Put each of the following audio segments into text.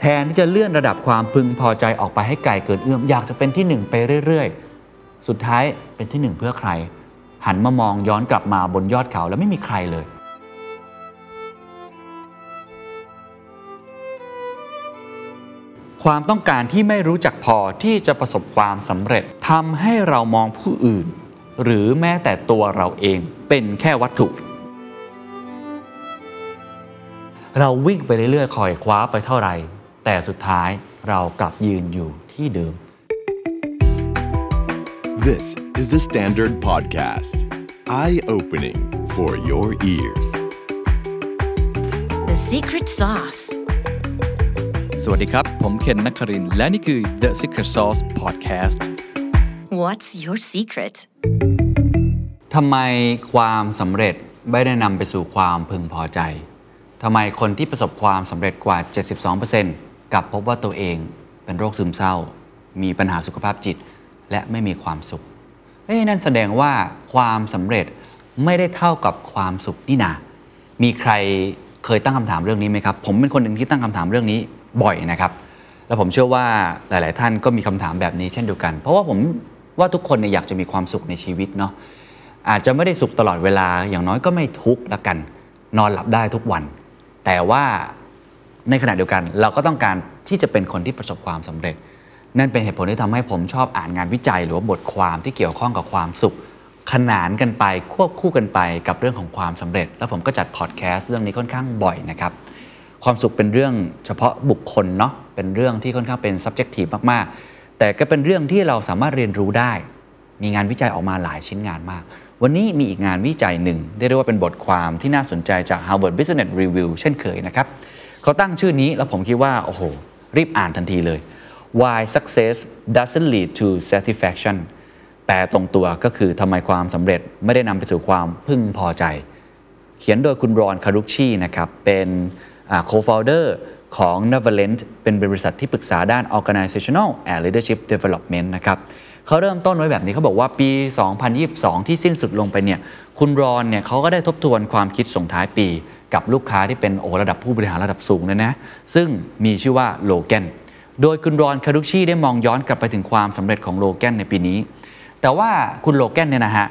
แทนที่จะเลื่อนระดับความพึงพอใจออกไปให้ไกลเกินเอื้อมอยากจะเป็นที่หนึ่งไปเรื่อยๆ สุดท้ายเป็นที่หนึ่งเพื่อใคร หันมามองย้อนกลับมาบนยอดเขาแล้วไม่มีใครเลยความต้องการที่ไม่รู้จักพอที่จะประสบความสำเร็จทำให้เรามองผู้อื่น หรือแม้แต่ตัวเราเองเป็นแค่วัตถุ เราวิ่งไปเรื่อยๆคอยคว้าไปเท่าไหร่ แต่สุดท้ายเรากลับยืนอยู่ที่เดิม This is the Standard Podcast. Eye opening for your ears. The secret sauce. สวัสดีครับ ผมเคนนักครินทร์และนี่คือ The Secret Sauce Podcast What's your secret? ทำไมความสำเร็จไม่ได้นำไปสู่ความพึงพอใจทำไมคนที่ประสบความสำเร็จกว่า 72% กลับพบว่าตัวเองเป็นโรคซึมเศร้า มีปัญหาสุขภาพจิต และไม่มีความสุข เอ้นั่นแสดงว่าความสำเร็จไม่ได้เท่ากับความสุขนี่นา มีใครเคยตั้งคำถามเรื่องนี้ไหมครับ ผมเป็นคนหนึ่งที่ตั้งคำถามเรื่องนี้บ่อยนะครับ แล้วผมเชื่อว่าหลาย ๆ ท่านก็มีคำถามแบบนี้เช่นเดียวกัน เพราะว่าผมว่าทุกคนเนี่ยอยากจะมีความสุขในชีวิตเนาะ อาจจะไม่ได้สุขตลอดเวลา อย่างน้อยก็ไม่ทุกข์ละกัน นอนหลับได้ทุกวัน แต่ว่า ในขณะเดียวกัน เราก็ต้องการที่จะเป็นคนที่ประสบความสำเร็จ นั่นเป็นเหตุผลที่ทำให้ผมชอบอ่านงานวิจัย หรือว่าบทความที่เกี่ยวข้องกับความสุข ขนานกันไปควบคู่กันไปกับเรื่องของความสำเร็จ แล้วผมก็จัดพอดแคสต์เรื่องนี้ค่อนข้างบ่อยนะครับความสุขเป็นเรื่องเฉพาะบุคคลเนาะเป็นเรื่องที่ค่อนข้างเป็น subjective มากๆ แต่ก็เป็นเรื่องที่เราสามารถเรียนรู้ได้ มีงานวิจัยออกมาหลายชิ้นงานมาก วันนี้มีอีกงานวิจัยหนึ่งได้เรียกว่าเป็นบทความที่น่าสนใจจาก Harvard Business Review เช่นเคยนะครับ เขาตั้งชื่อนี้แล้วผมคิดว่า โอ้โห รีบอ่านทันทีเลย Why success doesn't lead to satisfaction แปลตรงตัวก็คือทำไมความสำเร็จไม่ได้นำไปสู่ความพึงพอใจ เขียนโดยคุณรอนคารุกชีนะครับ เป็นอ่า co-founder ของ Neverland เป็นบริษัทที่ปรึกษาด้าน organizational and leadership development นะครับเขาเริ่มต้นไว้แบบนี้เขาบอกว่าปี 2022 ที่สิ้นสุดลงไปเนี่ย คุณรอนเนี่ยเขาก็ได้ทบทวนความคิดส่งท้ายปี กับลูกค้าที่เป็นโอระดับผู้บริหารระดับสูงเลยนะ ซึ่งมีชื่อว่าโลแกนโดยคุณรอนคารุชีได้มองย้อนกลับไปถึงความสำเร็จของโลแกนในปีนี้ แต่ว่าคุณโลแกนเนี่ยนะฮะ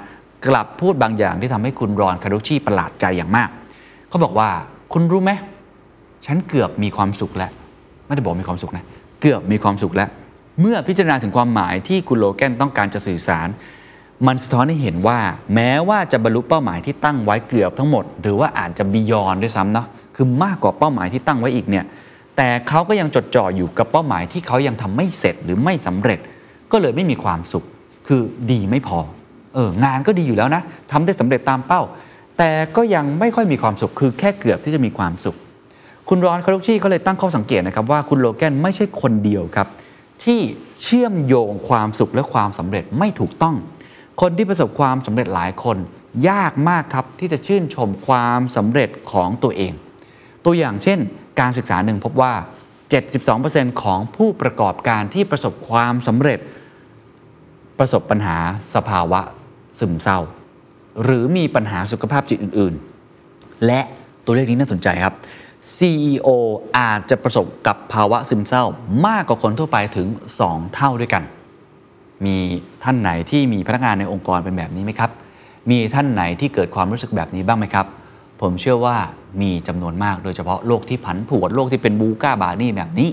กลับพูดบางอย่างที่ทำให้คุณรอนคารุชีประหลาดใจอย่างมาก เขาบอกว่าคุณรู้ไหมฉันเกือบมีความสุขแล้ว ไม่ได้บอกมีความสุขนะ เกือบมีความสุขแล้ว เมื่อพิจารณาถึงความหมายที่คุณโลแกนต้องการจะสื่อสาร มันสะท้อนให้เห็นว่าแม้ว่าจะบรรลุเป้าหมายที่ตั้งไว้เกือบทั้งหมด หรือว่าอาจจะบียอนด้วยซ้ำเนาะคือมากกว่าเป้าหมายที่ตั้งไว้อีกเนี่ยแต่เขาก็ยังจดจ่ออยู่กับเป้าหมายที่เขายังทำไม่เสร็จหรือไม่สำเร็จ ก็เลยไม่มีความสุข คือดีไม่พอเอองานก็ดีอยู่แล้วนะทำได้สำเร็จตามเป้า แต่ก็ยังไม่ค่อยมีความสุข คือแค่เกือบที่จะมีความสุข คุณรอนคารุชีเขาเลยตั้งข้อสังเกตนะครับว่าคุณโลแกนไม่ใช่คนเดียวครับ ที่เชื่อมโยงความสุขและความสำเร็จไม่ถูกต้อง คนที่ประสบความสำเร็จหลายคน ยากมากครับที่จะชื่นชมความสำเร็จของตัวเอง ตัวอย่างเช่น การศึกษาหนึ่งพบว่า 72%ของผู้ประกอบการที่ประสบความสำเร็จ ประสบปัญหาสภาวะซึมเศร้า หรือมีปัญหาสุขภาพจิตอื่นๆ และตัวเลขนี้น่าสนใจครับ CEO อาจจะประสบกับภาวะซึมเศร้ามากกว่าคนทั่วไปถึง 2 เท่าด้วยกัน มีท่านไหนที่มีพนักงานในองค์กรเป็นแบบนี้ไหมครับ มีท่านไหนที่เกิดความรู้สึกแบบนี้บ้างไหมครับ ผมเชื่อว่ามีจำนวนมากโดยเฉพาะโลกที่ผันผวนโลกที่เป็นบูก้าบานี่แบบนี้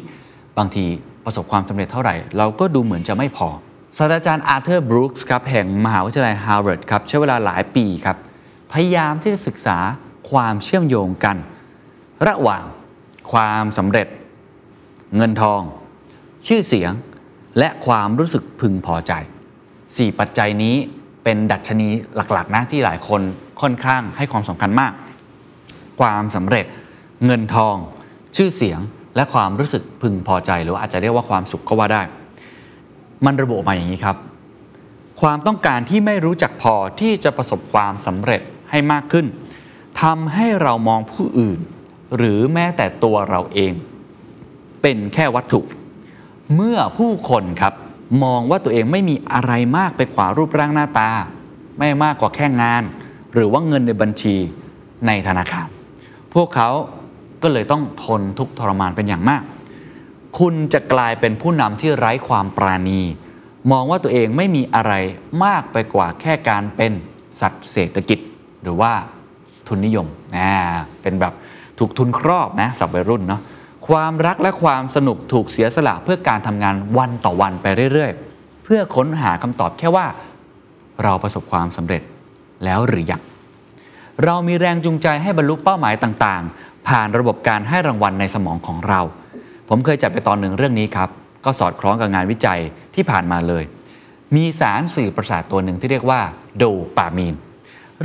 บางทีประสบความสำเร็จเท่าไหร่ เราก็ดูเหมือนจะไม่พอศาสตราจารย์อาร์เธอร์บรูคส์ครับแห่งมหาวิทยาลัยฮาร์วาร์ดครับใช้เวลาหลายปีครับ พยายามที่จะศึกษาความเชื่อมโยงกัน ระหว่างความสำเร็จ เงินทอง ชื่อเสียง และความรู้สึกพึงพอใจ 4 ปัจจัยนี้เป็นดัชนีหลักๆนะที่หลายคนค่อนข้างให้ความสำคัญมาก ความสำเร็จ เงินทอง ชื่อเสียง และความรู้สึกพึงพอใจ หรืออาจจะเรียกว่าความสุขก็ว่าได้ มันระบุมาอย่างนี้ครับ ความต้องการที่ไม่รู้จักพอที่จะประสบความสำเร็จให้มากขึ้นทำให้เรามองผู้อื่น หรือแม้แต่ตัวเราเอง เป็นแค่วัตถุ เมื่อผู้คนครับมองว่าตัวเองไม่มีอะไรมากไปกว่ารูปร่างหน้าตา ไม่มากกว่าแค่งาน หรือว่าเงินในบัญชีในธนาคาร พวกเขาก็เลยต้องทนทุกข์ทรมานเป็นอย่างมาก คุณจะกลายเป็นผู้นำที่ไร้ความปราณี มองว่าตัวเองไม่มีอะไรมากไปกว่าแค่การเป็นสัตว์เศรษฐกิจ หรือว่าทุนนิยมนะเป็นแบบถูกทุนครอบนะสับวัยรุ่นเนาะ ความรักและความสนุกถูกเสียสละเพื่อการทำงานวันต่อวันไปเรื่อยๆ เพื่อค้นหาคำตอบแค่ว่า เราประสบความสำเร็จแล้วหรือยังเรามีแรงจูงใจให้บรรลุเป้าหมายต่างๆ ผ่านระบบการให้รางวัลในสมองของเรา ผมเคยจัดไปตอนหนึ่งเรื่องนี้ครับ ก็สอดคล้องกับงานวิจัยที่ผ่านมาเลย มีสารสื่อประสาทตัวหนึ่งที่เรียกว่าโดปามีน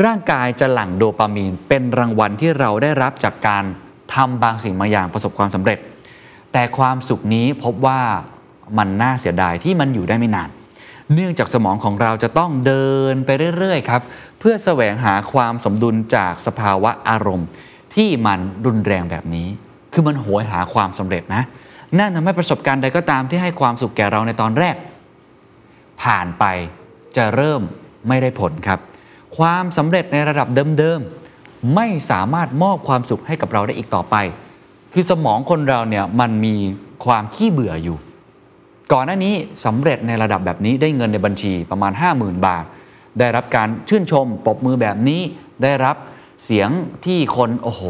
ร่างกายจะหลั่งโดปามีนเป็นรางวัลที่เราได้รับจากการ ทำบางสิ่งบางอย่างประสบความสำเร็จ แต่ความสุขนี้พบว่ามันน่าเสียดายที่มันอยู่ได้ไม่นาน เนื่องจากสมองของเราจะต้องเดินไปเรื่อยๆครับ เพื่อแสวงหาความสมดุลจากสภาวะอารมณ์ ที่มันรุนแรงแบบนี้ คือมันโหยหาความสำเร็จนะนั่นทำให้ประสบการณ์ใดก็ตามที่ให้ความสุขแก่เราในตอนแรก ผ่านไปจะเริ่มไม่ได้ผลครับ ความสำเร็จในระดับเดิม ไม่สามารถมอบความสุขให้กับเราได้อีกต่อไป คือสมองคนเราเนี่ยมันมีความขี้เบื่ออยู่ ก่อนหน้านี้สำเร็จในระดับแบบนี้ได้เงินในบัญชีประมาณ 50,000 บาท ได้รับการชื่นชมปรบมือแบบนี้ได้รับเสียงที่คนโอ้โห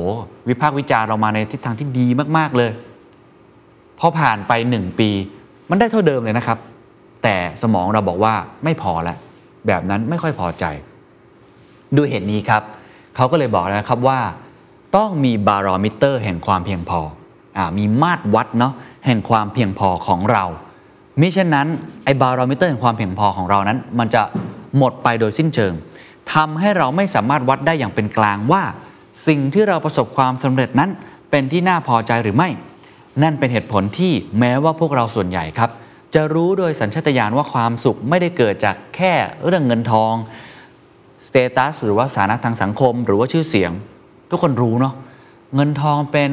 วิพากษ์วิจารเรามาในทิศทางที่ดีมากๆเลยพอผ่านไป 1 ปี มันได้เท่าเดิมเลยนะครับ แต่สมองเราบอกว่าไม่พอแล้วแบบนั้นไม่ค่อยพอใจด้วยเหตุนี้ครับ เขาก็เลยบอกนะครับว่า ต้องมีบารอมิเตอร์แห่งความเพียงพออมีมาตรวัดเนาะแห่งความเพียงพอของเรามิเช่นนั้นไอ้บารอมิเตอร์แห่งความเพียงพอของเรานั้น มันจะหมดไปโดยสิ้นเชิงทำให้เราไม่สามารถวัดได้อย่างเป็นกลางว่า สิ่งที่เราประสบความสำเร็จนั้นเป็นที่น่าพอใจหรือไม่ นั่นเป็นเหตุผลที่แม้ว่าพวกเราส่วนใหญ่ครับ จะรู้โดยสัญชาตญาณว่าความสุขไม่ได้เกิดจากแค่เรื่องเงินทอง สเตตัสหรือว่าสถานะทางสังคม หรือว่าชื่อเสียง ทุกคนรู้เนาะเงินทองเป็น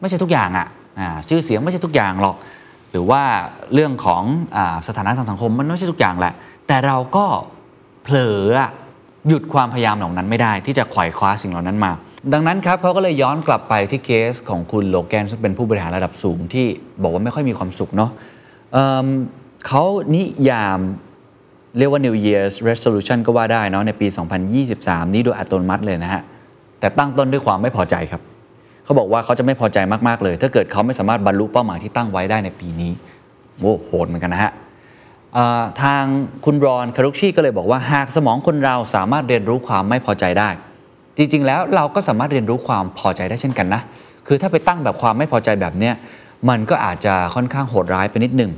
ไม่ใช่ทุกอย่างอะ่ะชื่อเสียงไม่ใช่ทุกอย่างหรอก หรือว่าเรื่องของอสถานะทางสังคมมันไม่ใช่ทุกอย่างแหละ แต่เราก็เผลอหยุดความพยายามเหล่านั้นไม่ได้ ที่จะไขว่คว้าสิ่งเหล่านั้นมา ดังนั้นครับเขาก็เลยย้อนกลับไปที่เคสของคุณโลแกนซึ่งเป็นผู้บริหารระดับสูงที่บอกว่าไม่ค่อยมีความสุขเนาะเเขานิยาม เรียกว่า New Year's Resolution ก็ว่าได้เนาะในปี 2023 นี้โดยอัตโนมัติเลยนะฮะ แต่ตั้งต้นด้วยความไม่พอใจครับ เขาบอกว่าเขาจะไม่พอใจมาก ๆ เลย ถ้าเกิดเขาไม่สามารถบรรลุเป้าหมายที่ตั้งไว้ได้ในปีนี้โอ้โหดเหมือนกันนะฮะทางคุณรอนคารุกชีก็เลยบอกว่าหากสมองคนเราสามารถเรียนรู้ความไม่พอใจได้ จริง ๆ แล้วเราก็สามารถเรียนรู้ความพอใจได้เช่นกันนะคือถ้าไปตั้งแบบความไม่พอใจแบบเนี้ยมันก็อาจจะค่อนข้างโหดร้ายไปนิดหนึ่ง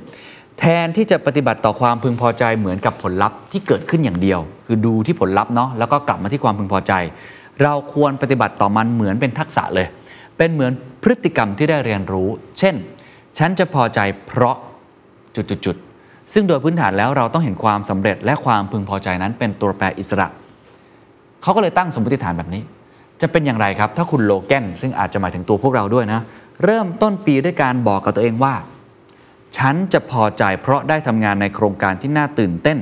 แทนที่จะปฏิบัติต่อความพึงพอใจเหมือนกับผลลัพธ์ที่เกิดขึ้นอย่างเดียว คือดูที่ผลลัพธ์เนาะแล้วก็กลับมาที่ความพึงพอใจ เราควรปฏิบัติต่อมันเหมือนเป็นทักษะเลย เป็นเหมือนพฤติกรรมที่ได้เรียนรู้ เช่น ฉันจะพอใจเพราะจุดๆซึ่งโดยพื้นฐานแล้วเราต้องเห็นความสำเร็จและความพึงพอใจนั้นเป็นตัวแปรอิสระเขาก็เลยตั้งสมมติฐานแบบนี้ จะเป็นอย่างไรครับ ถ้าคุณโลแกนซึ่งอาจจะหมายถึงตัวพวกเราด้วยนะ เริ่มต้นปีด้วยการบอกกับตัวเองว่า ฉันจะพอใจเพราะได้ทำงานในโครงการที่น่าตื่นเต้น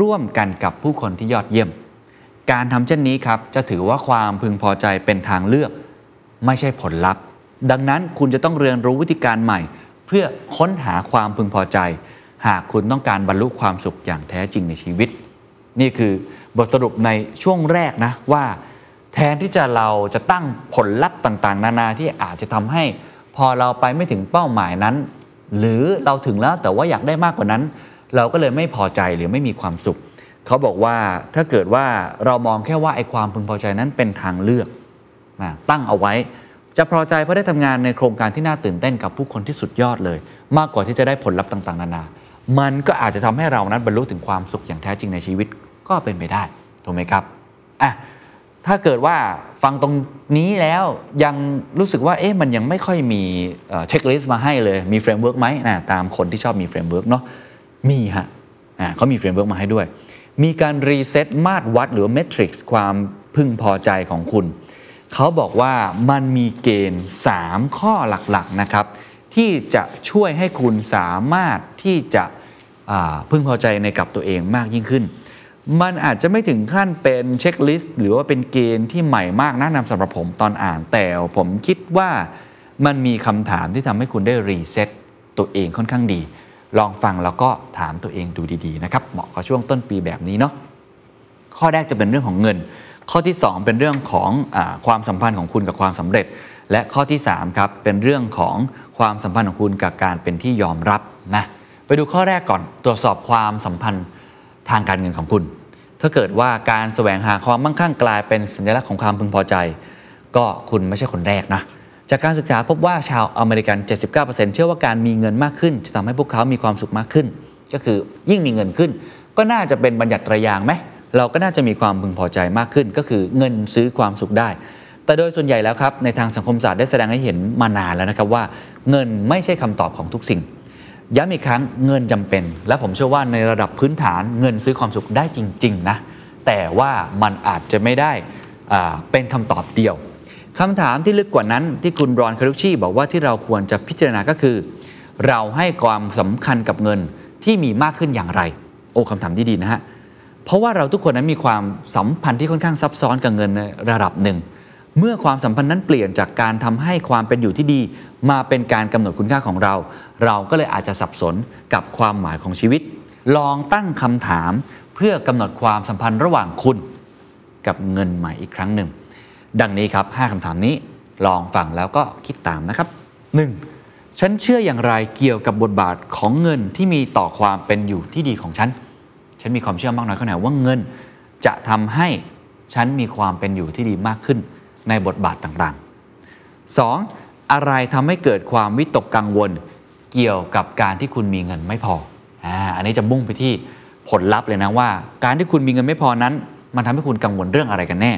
ร่วมกันกับผู้คนที่ยอดเยี่ยม การทำเช่นนี้ครับ จะถือว่าความพึงพอใจเป็นทางเลือก ไม่ใช่ผลลัพธ์ ดังนั้นคุณจะต้องเรียนรู้วิธีการใหม่ เพื่อค้นหาความพึงพอใจ หากคุณต้องการบรรลุความสุขอย่างแท้จริงในชีวิต นี่คือบทสรุปในช่วงแรกนะว่าแทนที่จะเราจะตั้งผลลัพธ์ต่างๆ นานาที่อาจจะทำให้ พอเราไปไม่ถึงเป้าหมายนั้น หรือเราถึงแล้วแต่ว่าอยากได้มากกว่านั้น เราก็เลยไม่พอใจหรือไม่มีความสุข เขาบอกว่าถ้าเกิดว่าเรามองแค่ว่าไอ้ความพึงพอใจนั้นเป็นทางเลือกนะตั้งเอาไว้ จะพอใจเพราะได้ทำงานในโครงการที่น่าตื่นเต้นกับผู้คนที่สุดยอดเลย มากกว่าที่จะได้ผลลัพธ์ต่างๆ นานา มันก็อาจจะทำให้เรานั้นบรรลุถึงความสุขอย่างแท้จริงในชีวิตก็เป็นไปได้ถูกไหมครับอะ ถ้าเกิดว่าฟังตรงนี้แล้วยังรู้สึกว่าเอ๊ะมันยังไม่ค่อยมี checklist มาให้เลยมี framework ไหมนะตามคนที่ชอบมี framework เนาะมีฮะเขามี framework มาให้ด้วย มีการ reset มาตรวัดหรือ metrics ความพึงพอใจของคุณ เขาบอกว่ามันมีเกณฑ์ 3 ข้อหลักๆนะครับ ที่จะช่วยให้คุณสามารถที่จะพึงพอใจในกับตัวเองมากยิ่งขึ้น มันอาจจะไม่ถึงขั้นเป็น checklist หรือว่าเป็นเกณฑ์ที่ใหม่มากน่านำสำหรับผมตอนอ่าน แต่ผมคิดว่ามันมีคำถามที่ทำให้คุณได้ reset ตัวเองค่อนข้างดี ลองฟังแล้วก็ถามตัวเองดูดีๆนะครับเหมาะกับช่วงต้นปีแบบนี้เนาะข้อแรกจะเป็นเรื่องของเงิน ข้อที่ 2 เป็นเรื่องของอความสัมพันธ์ของคุณกับความสำเร็จ และข้อที่3ครับเป็นเรื่องของความสัมพันธ์ของคุณกับการเป็นที่ยอมรับนะไปดูข้อแรกก่อนตรวจสอบความสัมพันธ์ ทางการเงินของคุณ ถ้าเกิดว่าการแสวงหาความมั่งคั่งกลายเป็นสัญลักษณ์ของความพึงพอใจ ก็คุณไม่ใช่คนแรกนะจากการศึกษาพบว่าชาวอเมริกัน 79%เชื่อว่าการมีเงินมากขึ้น จะทำให้พวกเขามีความสุขมากขึ้น ก็คือยิ่งมีเงินขึ้น ก็น่าจะเป็นบัญญัติตรายางไหมเราก็น่าจะมีความพึงพอใจมากขึ้น ก็คือเงินซื้อความสุขได้ แต่โดยส่วนใหญ่แล้วครับในทางสังคมศาสตร์ได้แสดงให้เห็นมานานแล้วนะครับว่า เงินไม่ใช่คำตอบของทุกสิ่ง ย้ำอีกครั้งเงินจำเป็น และผมเชื่อว่าในระดับพื้นฐานเงินซื้อความสุขได้จริง ๆ นะ แต่ว่ามันอาจจะไม่ได้เป็นคำตอบเดียวคำถามที่ลึกกว่านั้นที่คุณบรอนคารุชีบอกว่าที่เราควรจะพิจารณาก็คือ เราให้ความสำคัญกับเงินที่มีมากขึ้นอย่างไร โอ้คำถามที่ดีนะฮะเพราะว่าเราทุกคนนั้นมีความสัมพันธ์ที่ค่อนข้างซับซ้อนกับเงินในระดับหนึ่ง เมื่อความสัมพันธ์นั้นเปลี่ยนจากการทำให้ความเป็นอยู่ที่ดี มาเป็นการกำหนดคุณค่าของเราเราก็เลยอาจจะสับสนกับความหมายของชีวิต ลองตั้งคำถามเพื่อกำหนดความสัมพันธ์ระหว่างคุณ กับเงินใหม่อีกครั้งหนึ่ง ดังนี้ครับ 5คำถามนี้ลองฟังแล้วก็คิดตามนะครับ 1. ฉันเชื่ออย่างไรเกี่ยวกับบทบาทของเงินที่มีต่อความเป็นอยู่ที่ดีของฉัน ฉันมีความเชื่อมากน้อยแค่ไหนว่าเงิน จะทำให้ฉันมีความเป็นอยู่ที่ดีมากขึ้นในบทบาทต่างๆ 2. อะไรทำให้เกิดความวิตกกังวล เกี่ยวกับการที่คุณมีเงินไม่พออ่าอันนี้จะมุ่งไปที่ผลลัพธ์เลยนะว่า การที่คุณมีเงินไม่พอนั้น มันทำให้คุณกังวลเรื่องอะไรกันแน่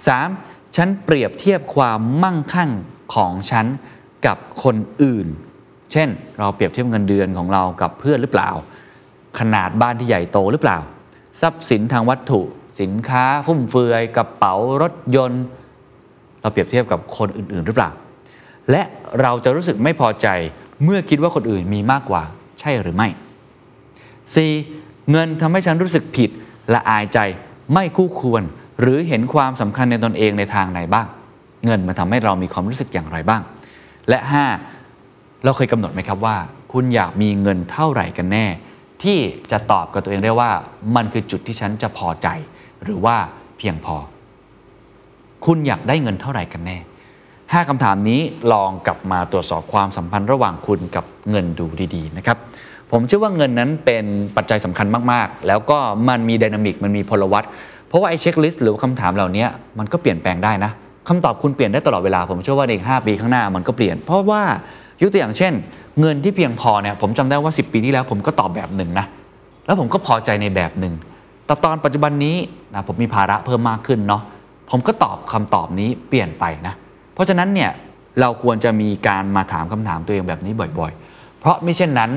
3. ฉันเปรียบเทียบความมั่งคั่งของฉันกับคนอื่น เช่น เราเปรียบเทียบเงินเดือนของเรากับเพื่อนหรือเปล่า ขนาดบ้านที่ใหญ่โตหรือเปล่า ทรัพย์สินทางวัตถุ สินค้าฟุ่มเฟือยกระเป๋ารถยนต์ เราเปรียบเทียบกับคนอื่นๆหรือเปล่า และเราจะรู้สึกไม่พอใจ เมื่อคิดว่าคนอื่นมีมากกว่าใช่หรือไม่ 4. เงินทำให้ฉันรู้สึกผิดและอายใจไม่คู่ควร หรือเห็นความสำคัญในตนเองในทางไหนบ้าง เงินมาทำให้เรามีความรู้สึกอย่างไรบ้าง และ 5. เราเคยกำหนดไหมครับว่า คุณอยากมีเงินเท่าไหร่กันแน่ ที่จะตอบกับตัวเองได้ว่า มันคือจุดที่ฉันจะพอใจ หรือว่าเพียงพอ คุณอยากได้เงินเท่าไหร่กันแน่ 5คำถามนี้ลองกลับมาตรวจสอบความสัมพันธ์ระหว่างคุณกับเงินดูดีๆนะครับผมเชื่อว่าเงินนั้นเป็นปัจจัยสำคัญมากๆ แล้วก็มันมีไดนามิกมันมีพลวัตเพราะว่าไอ้เช็คลิสต์หรือว่าคำถามเหล่านี้มันก็เปลี่ยนแปลงได้นะคำตอบคุณเปลี่ยนได้ตลอดเวลา ผมเชื่อว่าในอีก5ปีข้างหน้ามันก็เปลี่ยน เพราะว่ายกตัวอย่างเช่น เงินที่เพียงพอเนี่ยผมจำได้ว่า 10 ปีที่แล้วผมก็ตอบแบบหนึ่งนะแล้วผมก็พอใจในแบบหนึ่งแต่ตอนปัจจุบันนี้นะผมมีภาระเพิ่มมากขึ้นเนาะผมก็ตอบคำตอบนี้เปลี่ยนไปนะ เพราะฉะนั้นเนี่ยเราควรจะมีการมาถามคำถามตัวเองแบบนี้บ่อยๆ เพราะไม่เช่นนั้น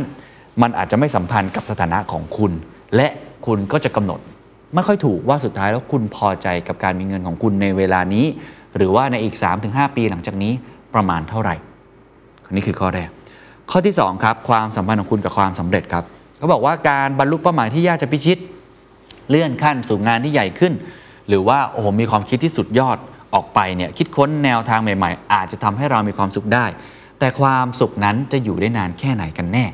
มันอาจจะไม่สัมพันธ์กับสถานะของคุณ และคุณก็จะกำหนด ไม่ค่อยถูกว่าสุดท้ายแล้วคุณพอใจกับการมีเงินของคุณในเวลานี้ หรือว่าในอีก 3-5 ปีหลังจากนี้ประมาณเท่าไหร่นี่คือข้อแรก ข้อที่2ครับความสัมพันธ์ของคุณกับความสำเร็จครับเขาบอกว่าการบรรลุเป้าหมายที่ยากจะพิชิต เลื่อนขั้นสู่งานที่ใหญ่ขึ้น หรือว่าโอ้โหมีความคิดที่สุดยอด ออกไปเนี่ยคิดค้นแนวทางใหม่ ๆ อาจจะทำให้เรามีความสุขได้ แต่ความสุขนั้นจะอยู่ได้นานแค่ไหนกันแน่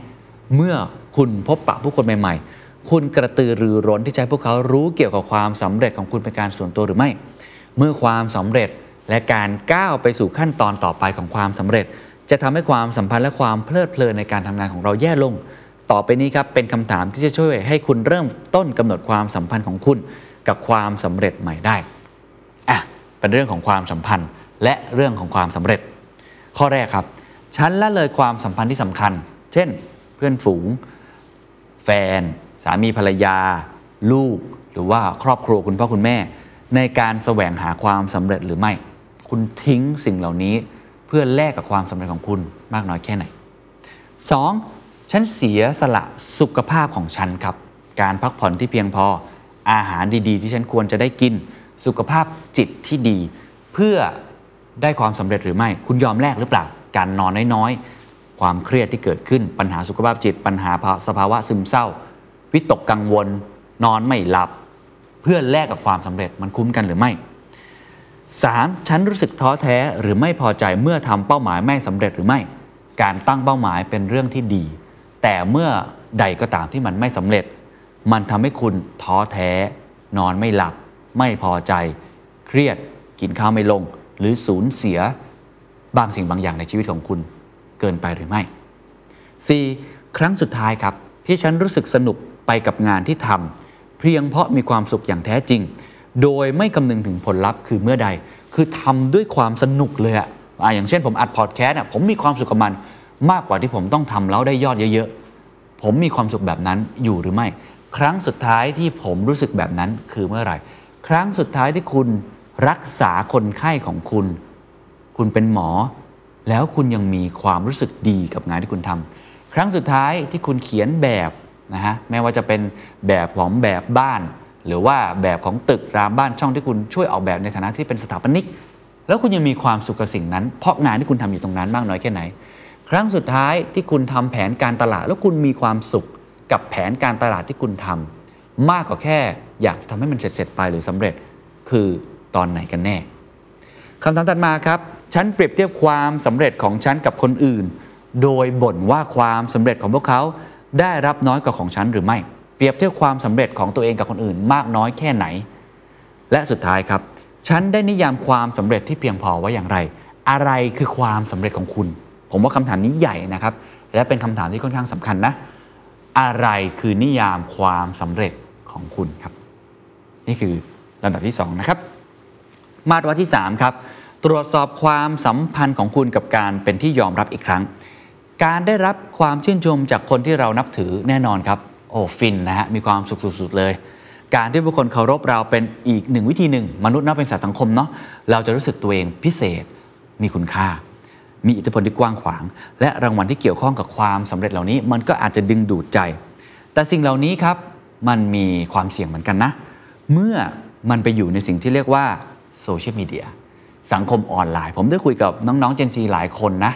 เมื่อคุณพบปะผู้คนใหม่ ๆ คุณกระตือรือร้นที่จะให้พวกเขารู้เกี่ยวกับความสำเร็จของคุณเป็นการส่วนตัวหรือไม่ เมื่อความสำเร็จและการก้าวไปสู่ขั้นตอนต่อไปของความสำเร็จ จะทำให้ความสัมพันธ์และความเพลิดเพลินในการทำงานของเราแย่ลง ต่อไปนี้ครับเป็นคำถามที่จะช่วยให้คุณเริ่มต้นกำหนดความสัมพันธ์ของคุณ กับความสำเร็จใหม่ได้อะ เป็นเรื่องของความสัมพันธ์ และเรื่องของความสำเร็จ ข้อแรกครับ ฉันละเลยความสัมพันธ์ที่สำคัญ เช่น เพื่อนฝูง แฟน สามีภรรยา ลูก หรือว่าครอบครัวคุณพ่อคุณแม่ ในการแสวงหาความสำเร็จหรือไม่ คุณทิ้งสิ่งเหล่านี้เพื่อแลกกับความสำเร็จของคุณมากน้อยแค่ไหน 2. ฉันเสียสละสุขภาพของฉันครับ การพักผ่อนที่เพียงพอ อาหารดีๆ ที่ฉันควรจะได้กิน สุขภาพจิตที่ดี เพื่อได้ความสำเร็จหรือไม่ คุณยอมแลกหรือเปล่า การนอนน้อยๆ ความเครียดที่เกิดขึ้น ปัญหาสุขภาพจิต ปัญหาสภาวะซึมเศร้า วิตกกังวล นอนไม่หลับ เพื่อแลกกับความสำเร็จมันคุ้มกันหรือไม่ 3. ฉันรู้สึกท้อแท้หรือไม่พอใจเมื่อทำเป้าหมายไม่สำเร็จหรือไม่ การตั้งเป้าหมายเป็นเรื่องที่ดี แต่เมื่อใดก็ตามที่มันไม่สำเร็จ มันทำให้คุณท้อแท้ นอนไม่หลับ ไม่พอใจ เครียด กินข้าวไม่ลง หรือสูญเสีย บางสิ่งบางอย่างในชีวิตของคุณเกินไปหรือไม่ 4. ครั้งสุดท้ายครับ ที่ฉันรู้สึกสนุกไปกับงานที่ทำเพียงเพราะมีความสุขอย่างแท้จริง โดยไม่คำนึงถึงผลลัพธ์คือเมื่อใด คือทำด้วยความสนุกเลยอะอะอย่างเช่นผมอัดพอดแคสต์ผมมีความสุขกับมันมากกว่าที่ผมต้องทำแล้วได้ยอดเยอะๆ ผมมีความสุขแบบนั้นอยู่หรือไม่ ครั้งสุดท้ายที่ผมรู้สึกแบบนั้นคือเมื่อไหร่ ครั้งสุดท้ายที่คุณรักษาคนไข้ของคุณ คุณเป็นหมอ แล้วคุณยังมีความรู้สึกดีกับงานที่คุณทำครั้งสุดท้ายที่คุณเขียนแบบนะฮะแม้ว่าจะเป็นแบบของแบบบ้าน หรือว่าแบบของตึกรามบ้านช่องที่คุณช่วยออกแบบในฐานะที่เป็นสถาปนิก แล้วคุณยังมีความสุขกับสิ่งนั้น เพราะงานที่คุณทำอยู่ตรงนั้นมากน้อยแค่ไหน ครั้งสุดท้ายที่คุณทำแผนการตลาดแล้วคุณมีความสุขกับแผนการตลาดที่คุณทำ มากกว่าแค่ อยากจะทำให้มันเสร็จๆไปหรือสำเร็จคือตอนไหนกันแน่คำถามถัดมาครับฉันเปรียบเทียบความสำเร็จของฉันกับคนอื่น โดยบ่นว่าความสำเร็จของพวกเขาได้รับน้อยกว่าของฉันหรือไม่ เปรียบเทียบความสำเร็จของตัวเองกับคนอื่น มากน้อยแค่ไหน และสุดท้ายครับ ฉันได้นิยามความสำเร็จที่เพียงพอไว้อย่างไร อะไรคือความสำเร็จของคุณ ผมว่าคำถามนี้ใหญ่นะครับ และเป็นคำถามที่ค่อนข้างสำคัญนะ อะไรคือนิยามความสำเร็จ ของคุณครับ นี่คือลำดับที่สองนะครับ มาตรวที่ 3 ครับ ตรวจสอบความสัมพันธ์ของคุณกับการเป็นที่ยอมรับอีกครั้ง การได้รับความชื่นชมจากคนที่เรานับถือแน่นอนครับโอ้ฟินนะฮะมีความสุขสุดๆเลย การที่บุคคลเคารพเราเป็นอีกหนึ่งวิธีหนึ่ง มนุษย์นาะเป็นสัตว์สังคมเนาะเราจะรู้สึกตัวเองพิเศษ มีคุณค่า มีอิทธิพลที่กว้างขวาง และรางวัลที่เกี่ยวข้องกับความสำเร็จเหล่านี้ มันก็อาจจะดึงดูดใจ แต่สิ่งเหล่านี้ครับ มันมีความเสี่ยงเหมือนกันนะ เมื่อมันไปอยู่ในสิ่งที่เรียกว่าโซเชียลมีเดียสังคมออนไลน์ ผมได้คุยกับน้องๆ Gen Z หลายคนนะ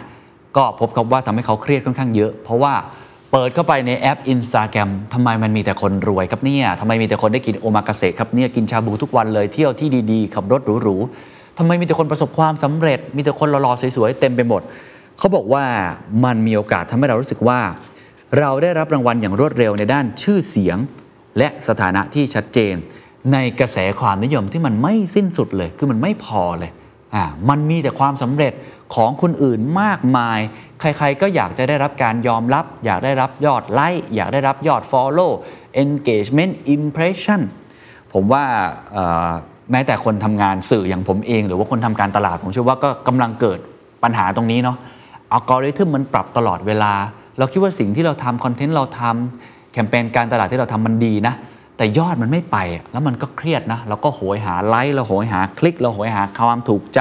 ก็พบครับว่าทำให้เขาเครียดค่อนข้างเยอะ เพราะว่าเปิดเข้าไปในแอป Instagram ทำไมมันมีแต่คนรวยครับเนี่ยทำไมมีแต่คนได้กินโอมากาเสะครับเนี่ยกินชาบูทุกวันเลยเที่ยวที่ดีๆ ขับรถหรูๆทำไมมีแต่คนประสบความสำเร็จ มีแต่คนหล่อๆสวยๆเต็มไปหมด เขาบอกว่ามันมีโอกาสทำให้เรารู้สึกว่า เราได้รับรางวัลอย่างรวดเร็วในด้านชื่อเสียง และสถานะที่ชัดเจน ในกระแสความนิยมที่มันไม่สิ้นสุดเลย คือมันไม่พอเลยอ่ามันมีแต่ความสำเร็จของคนอื่นมากมาย ใครๆก็อยากจะได้รับการยอมรับ อยากได้รับยอดไลค์อยากได้รับยอด Follow Engagement Impression ผมว่าแม้แต่คนทำงานสื่ออย่างผมเอง หรือว่าคนทำการตลาด ผมเชื่อว่าก็กำลังเกิดปัญหาตรงนี้เนาะอัลกอริทึมมันปรับตลอดเวลา เราคิดว่าสิ่งที่เราทำคอนเทนต์เราทำ แคมเปญการตลาดที่เราทำมันดีนะ แต่ยอดมันไม่ไป แล้วมันก็เครียดนะเราก็โหยหาไลค์เราโหยหาคลิกเราโหยหาความถูกใจ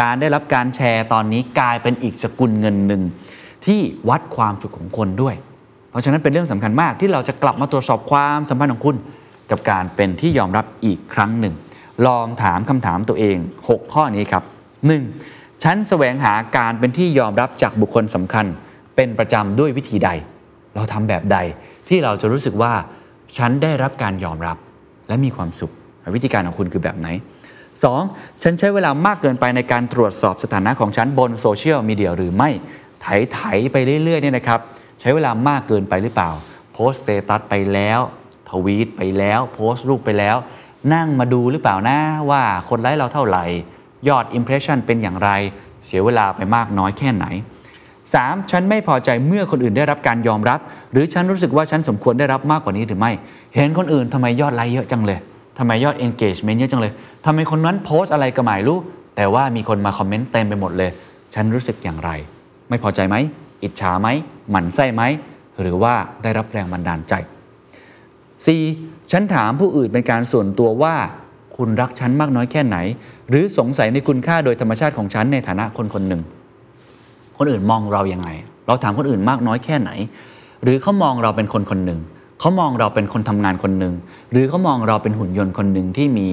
การได้รับการแชร์ตอนนี้กลายเป็นอีกสกุลเงินหนึ่งที่วัดความสุขของคนด้วย เพราะฉะนั้นเป็นเรื่องสำคัญมากที่เราจะกลับมาตรวจสอบความสัมพันธ์ของคุณ กับการเป็นที่ยอมรับอีกครั้งหนึ่ง ลองถามคำถามตัวเอง 6 ข้อนี้ครับ 1. ฉันแสวงหาการเป็นที่ยอมรับจากบุคคลสำคัญ เป็นประจำด้วยวิธีใด เราทำแบบใดที่เราจะรู้สึกว่าฉันได้รับการยอมรับและมีความสุข วิธีการของคุณคือแบบไหน 2. ฉันใช้เวลามากเกินไปในการตรวจสอบสถานะของฉันบนโซเชียลมีเดียหรือไม่ไถไถไปเรื่อยๆเนี่ยนะครับ ใช้เวลามากเกินไปหรือเปล่า โพสต์ status ไปแล้วทวีตไปแล้วโพสต์รูปไปแล้ว นั่งมาดูหรือเปล่านะว่าคนไลค์เราเท่าไหร่ ยอดอิมเพรสชันเป็นอย่างไร เสียเวลาไปมากน้อยแค่ไหน 3. ฉันไม่พอใจเมื่อคนอื่นได้รับการยอมรับ หรือฉันรู้สึกว่าฉันสมควรได้รับมากกว่านี้หรือไม่ เห็นคนอื่นทำไมยอดไลค์เยอะจังเลยทำไมยอด engagement เยอะจังเลยทำไมคนนั้นโพสต์อะไรก็ไม่รู้ แต่ว่ามีคนมาคอมเมนต์เต็มไปหมดเลย ฉันรู้สึกอย่างไร ไม่พอใจไหม อิจฉาไหม หมั่นไส้ไหม หรือว่าได้รับแรงบันดาลใจ 4. ฉันถามผู้อื่นเป็นการส่วนตัวว่าคุณรักฉันมากน้อยแค่ไหน หรือสงสัยในคุณค่าโดยธรรมชาติของฉันในฐานะคนคนหนึ่ง คนอื่นมองเราอยัางไง เราถามคนอื่นมากน้อยแค่ไหน หรือเขามองเราเป็นคนคนหนึ่งเขามองเราเป็นคนทำงานคนหนึ่งหรือเขามองเราเป็นหุ่นยนต์คนหนึ่งที่มี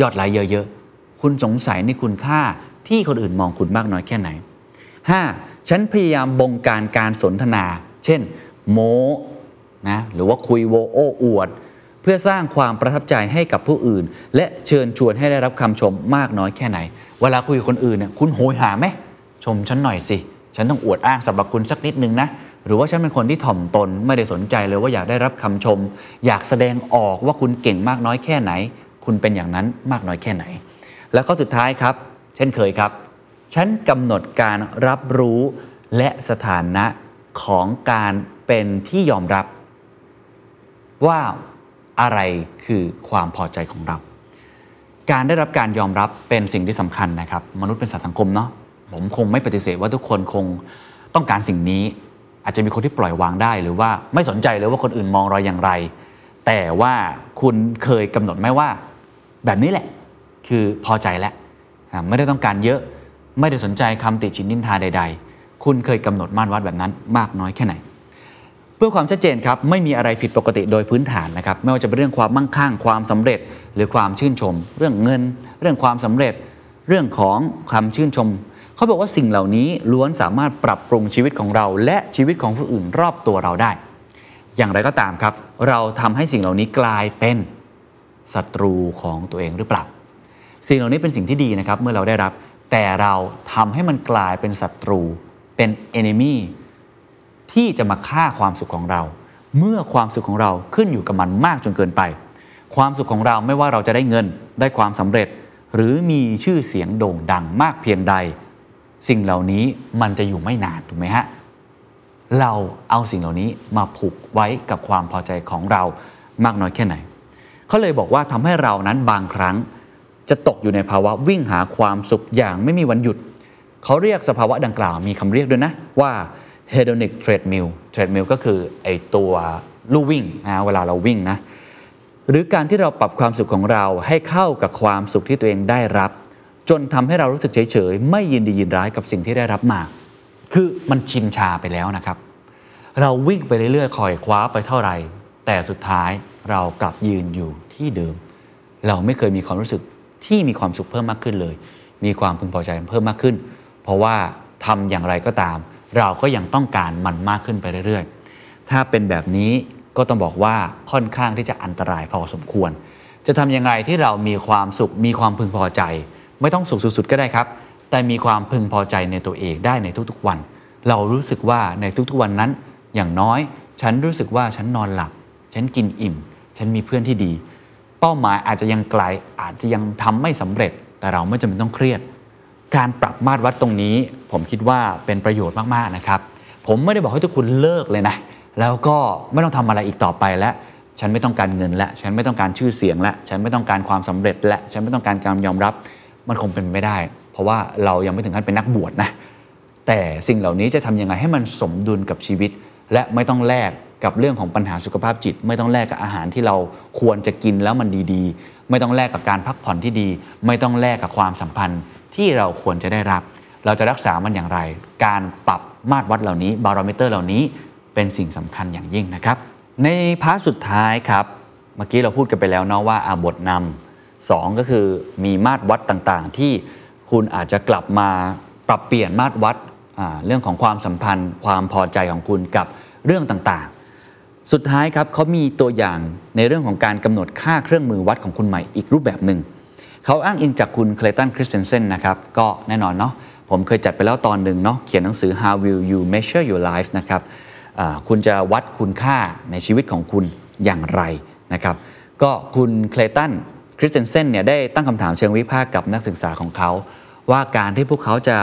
ยอดไลค์เยอะๆคุณสงสัยในคุณค่าที่คนอื่นมองคุณมากน้อยแค่ไหน 5. ฉันพยายามบงการการสนทนา เช่น โมนะหรือว่าคุยโวโอ้อวด เพื่อสร้างความประทับใจให้กับผู้อื่น และเชิญชวนให้ได้รับคำชมมากน้อยแค่ไหน เวลาคุยกับคนอื่นเนี่ยคุณโหยหาไหมชมฉันหน่อยสิ ฉันต้องอวดอ้างสำหรับคุณสักนิดนึงนะหรือว่าฉันเป็นคนที่ถ่อมตนไม่ได้สนใจเลยว่าอยากได้รับคำชม อยากแสดงออกว่าคุณเก่งมากน้อยแค่ไหน คุณเป็นอย่างนั้นมากน้อยแค่ไหน แล้วข้อสุดท้ายครับ เช่นเคยครับ ฉันกำหนดการรับรู้และสถานะของการเป็นที่ยอมรับ ว่าอะไรคือความพอใจของเรา การได้รับการยอมรับเป็นสิ่งที่สำคัญนะครับ มนุษย์เป็นสัตว์สังคมเนาะ ผมคงไม่ปฏิเสธว่าทุกคนคงต้องการสิ่งนี้ อาจจะมีคนที่ปล่อยวางได้ หรือว่าไม่สนใจเลยว่าคนอื่นมองเราอย่างไร แต่ว่าคุณเคยกำหนดไหมว่า แบบนี้แหละ คือพอใจแล้วไม่ได้ต้องการเยอะไม่ได้สนใจคำติชินนินทาใด ๆ คุณเคยกำหนดมาตรวัดแบบนั้นมากน้อยแค่ไหน เพื่อความชัดเจนครับไม่มีอะไรผิดปกติโดยพื้นฐานนะครับไม่ว่าจะเป็นเรื่องความมั่งคั่งความสำเร็จ หรือความชื่นชม เรื่องเงิน เรื่องความสำเร็จ เรื่องของความชื่นชม เขาบอกว่าสิ่งเหล่านี้ล้วนสามารถปรับปรุงชีวิตของเรา และชีวิตของผู้อื่นรอบตัวเราได้ อย่างไรก็ตามครับ เราทำให้สิ่งเหล่านี้กลายเป็นศัตรูของตัวเองหรือเปล่า สิ่งเหล่านี้เป็นสิ่งที่ดีนะครับเมื่อเราได้รับ แต่เราทำให้มันกลายเป็นศัตรูเป็น enemy ที่จะมาฆ่าความสุขของเรา เมื่อความสุขของเราขึ้นอยู่กับมันมากจนเกินไป ความสุขของเราไม่ว่าเราจะได้เงินได้ความสำเร็จ หรือมีชื่อเสียงโด่งดังมากเพียงใด สิ่งเหล่านี้มันจะอยู่ไม่นานถูกไหมฮะเราเอาสิ่งเหล่านี้มาผูกไว้กับความพอใจของเรามากน้อยแค่ไหนเขาเลยบอกว่าทำให้เรานั้นบางครั้งจะตกอยู่ในภาวะวิ่งหาความสุขอย่างไม่มีวันหยุด เขาเรียกสภาวะดังกล่าวมีคำเรียกด้วยนะว่า hedonic treadmill treadmill ก็คือไอตัวลู่วิ่งนะเวลาเราวิ่งนะหรือการที่เราปรับความสุขของเราให้เข้ากับความสุขที่ตัวเองได้รับ จนทำให้เรารู้สึกเฉยๆ ไม่ยินดียินร้ายกับสิ่งที่ได้รับมา คือมันชินชาไปแล้วนะครับ เราวิ่งไปเรื่อยๆ คอยคว้าไปเท่าไหร่ แต่สุดท้ายเรากลับยืนอยู่ที่เดิม เราไม่เคยมีความรู้สึกที่มีความสุขเพิ่มมากขึ้นเลย มีความพึงพอใจเพิ่มมากขึ้น เพราะว่าทำอย่างไรก็ตาม เราก็ยังต้องการมันมากขึ้นไปเรื่อยๆ ถ้าเป็นแบบนี้ก็ต้องบอกว่าค่อนข้างที่จะอันตรายพอสมควร จะทำยังไงที่เรามีความสุขมีความพึงพอใจ ไม่ต้องสุขสุดก็ได้ครับ แต่มีความพึงพอใจในตัวเองได้ในทุกๆวัน เรารู้สึกว่าในทุกๆวันนั้น อย่างน้อย ฉันรู้สึกว่าฉันนอนหลับ ฉันกินอิ่ม ฉันมีเพื่อนที่ดี เป้าหมายอาจจะยังไกลอาจจะยังทำไม่สำเร็จ แต่เราไม่จำเป็นต้องเครียด การปรับมาตรวัดตรงนี้ ผมคิดว่าเป็นประโยชน์มากๆนะครับ ผมไม่ได้บอกให้ทุกคนเลิกเลยนะแล้วก็ไม่ต้องทำอะไรอีกต่อไปแล้วฉันไม่ต้องการเงินและ ฉันไม่ต้องการชื่อเสียงและ ฉันไม่ต้องการความสำเร็จและ ฉันไม่ต้องการการยอมรับ มันคงเป็นไม่ได้ เพราะว่าเรายังไม่ถึงขั้นเป็นนักบวชนะแต่สิ่งเหล่านี้จะทำยังไงให้มันสมดุลกับชีวิต และไม่ต้องแลกกับเรื่องของปัญหาสุขภาพจิต ไม่ต้องแลกกับอาหารที่เราควรจะกินแล้วมันดีๆ ไม่ต้องแลกกับการพักผ่อนที่ดี ไม่ต้องแลกกับความสัมพันธ์ที่เราควรจะได้รับ เราจะรักษามันอย่างไร การปรับมาตรวัดเหล่านี้บารอมิเตอร์เหล่านี้เป็นสิ่งสำคัญอย่างยิ่งนะครับ ใน part สุดท้ายครับ เมื่อกี้เราพูดกันไปแล้วเนาะว่าอาบทนำ 2 ก็คือมีมาตรวัดต่างๆ ที่คุณอาจจะกลับมาปรับเปลี่ยนมาตรวัดเรื่องของความสัมพันธ์ ความพอใจของคุณกับเรื่องต่างๆ สุดท้ายครับเขามีตัวอย่างในเรื่องของการกำหนดค่าเครื่องมือวัดของคุณใหม่อีกรูปแบบหนึ่งเขาอ้างอิงจากคุณเคลตันคริสเซนเซนนะครับก็แน่นอนเนาะผมเคยจัดไปแล้วตอนหนึ่งเนาะเขียนหนังสือ How Will You Measure Your Life นะครับคุณจะวัดคุณค่าในชีวิตของคุณอย่างไรนะครับ ก็คุณเคลตัน คริสเตนเซนเนี่ยได้ตั้งคำถามเชิงวิพากษ์กับนักศึกษาของเขา ว่าการที่พวกเขาจะ